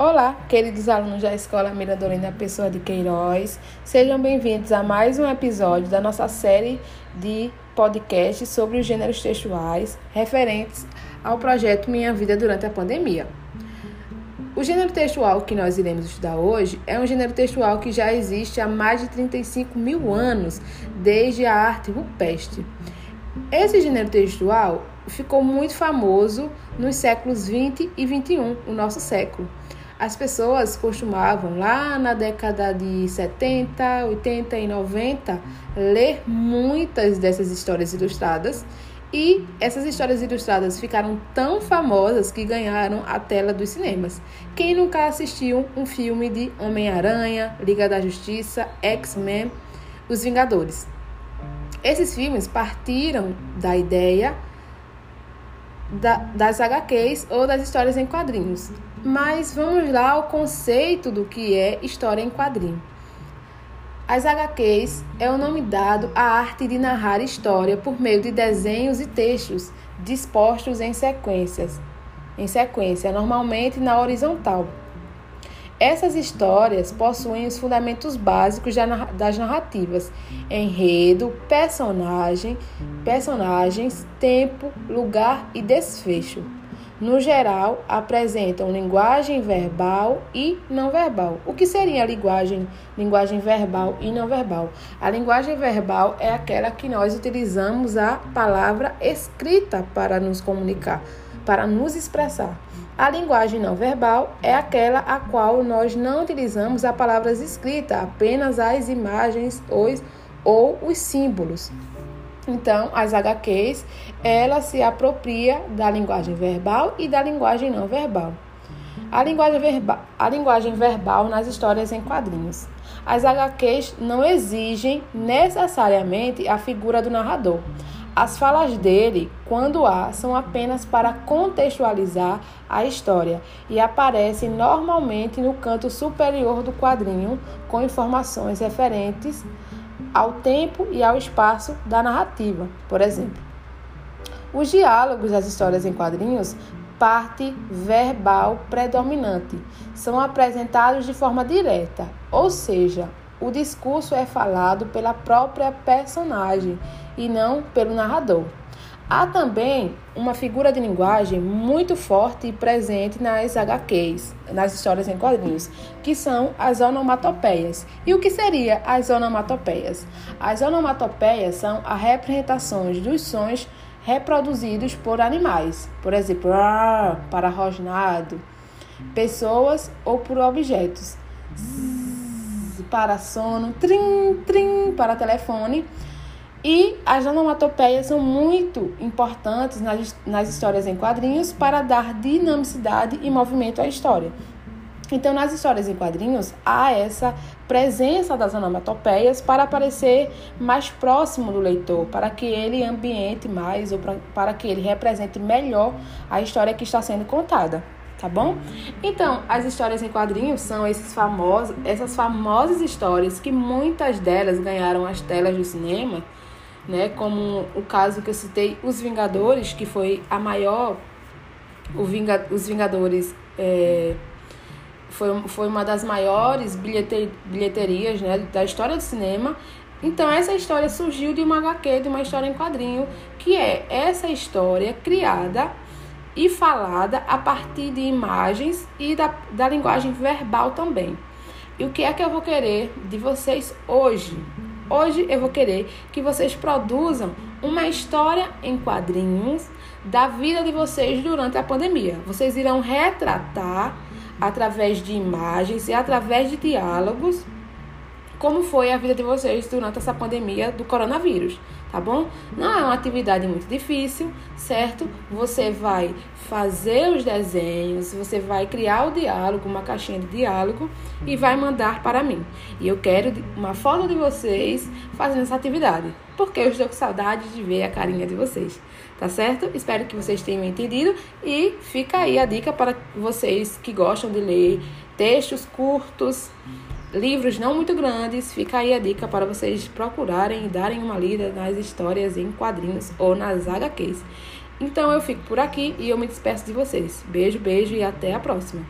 Olá, queridos alunos da Escola Miradorina Pessoa de Queiroz. Sejam bem-vindos a mais um episódio da nossa série de podcasts sobre os gêneros textuais referentes ao projeto Minha Vida durante a Pandemia. O gênero textual que nós iremos estudar hoje é um gênero textual que já existe há mais de 35 mil anos, desde a arte rupestre. Esse gênero textual ficou muito famoso nos séculos 20 e 21, o nosso século. As pessoas costumavam, lá na década de 70, 80 e 90, ler muitas dessas histórias ilustradas. E essas histórias ilustradas ficaram tão famosas que ganharam a tela dos cinemas. Quem nunca assistiu um filme de Homem-Aranha, Liga da Justiça, X-Men, Os Vingadores? Esses filmes partiram da ideia da, das HQs ou das histórias em quadrinhos. Mas vamos lá ao conceito do que é história em quadrinho. As HQs é o nome dado à arte de narrar história por meio de desenhos e textos dispostos em sequências, em sequência, normalmente na horizontal. Essas histórias possuem os fundamentos básicos das narrativas: enredo, personagem, personagens, tempo, lugar e desfecho. No geral, apresentam linguagem verbal e não verbal. O que seria a linguagem, linguagem verbal e não verbal? A linguagem verbal é aquela que nós utilizamos a palavra escrita para nos comunicar, para nos expressar. A linguagem não verbal é aquela a qual nós não utilizamos a palavras escritas, apenas as imagens os, ou os símbolos. Então, as HQs, ela se apropria da linguagem verbal e da linguagem não verbal. A linguagem, verba, a linguagem verbal nas histórias em quadrinhos. As HQs não exigem necessariamente a figura do narrador. As falas dele, quando há, são apenas para contextualizar a história e aparecem normalmente no canto superior do quadrinho com informações referentes ao tempo e ao espaço da narrativa, por exemplo. Os diálogos das histórias em quadrinhos, parte verbal predominante, são apresentados de forma direta, ou seja, o discurso é falado pela própria personagem e não pelo narrador. Há também uma figura de linguagem muito forte e presente nas HQs, nas histórias em quadrinhos, que são as onomatopeias. E o que seria as onomatopeias? As onomatopeias são as representações dos sons reproduzidos por animais, por exemplo, para rosnado, pessoas ou por objetos, para sono, trim, trim, para telefone e as onomatopeias são muito importantes nas, nas histórias em quadrinhos para dar dinamicidade e movimento à história. Então, nas histórias em quadrinhos, há essa presença das onomatopeias para aparecer mais próximo do leitor, para que ele ambiente mais ou para, para que ele represente melhor a história que está sendo contada tá bom? Então, as histórias em quadrinhos são esses famosos, essas famosas histórias que muitas delas ganharam as telas do cinema né? Como o caso que eu citei, Os Vingadores, que foi a maior, o Vinga, Os Vingadores é, foi, foi uma das maiores bilheter, bilheterias né, da história do cinema. Então essa história surgiu de uma HQ, de uma história em quadrinho, que é essa história criada e falada a partir de imagens e da, da linguagem verbal também. E o que é que eu vou querer de vocês hoje? Hoje eu vou querer que vocês produzam uma história em quadrinhos da vida de vocês durante a pandemia. Vocês irão retratar através de imagens e através de diálogos como foi a vida de vocês durante essa pandemia do coronavírus, tá bom? Não é uma atividade muito difícil, certo? Você vai fazer os desenhos, você vai criar o diálogo, uma caixinha de diálogo e vai mandar para mim. E eu quero uma foto de vocês fazendo essa atividade, porque eu estou com saudade de ver a carinha de vocês, tá certo? Espero que vocês tenham entendido e fica aí a dica para vocês que gostam de ler textos curtos livros não muito grandes, fica aí a dica para vocês procurarem e darem uma lida nas histórias em quadrinhos ou nas HQs. Então eu fico por aqui e eu me despeço de vocês. Beijo, beijo e até a próxima.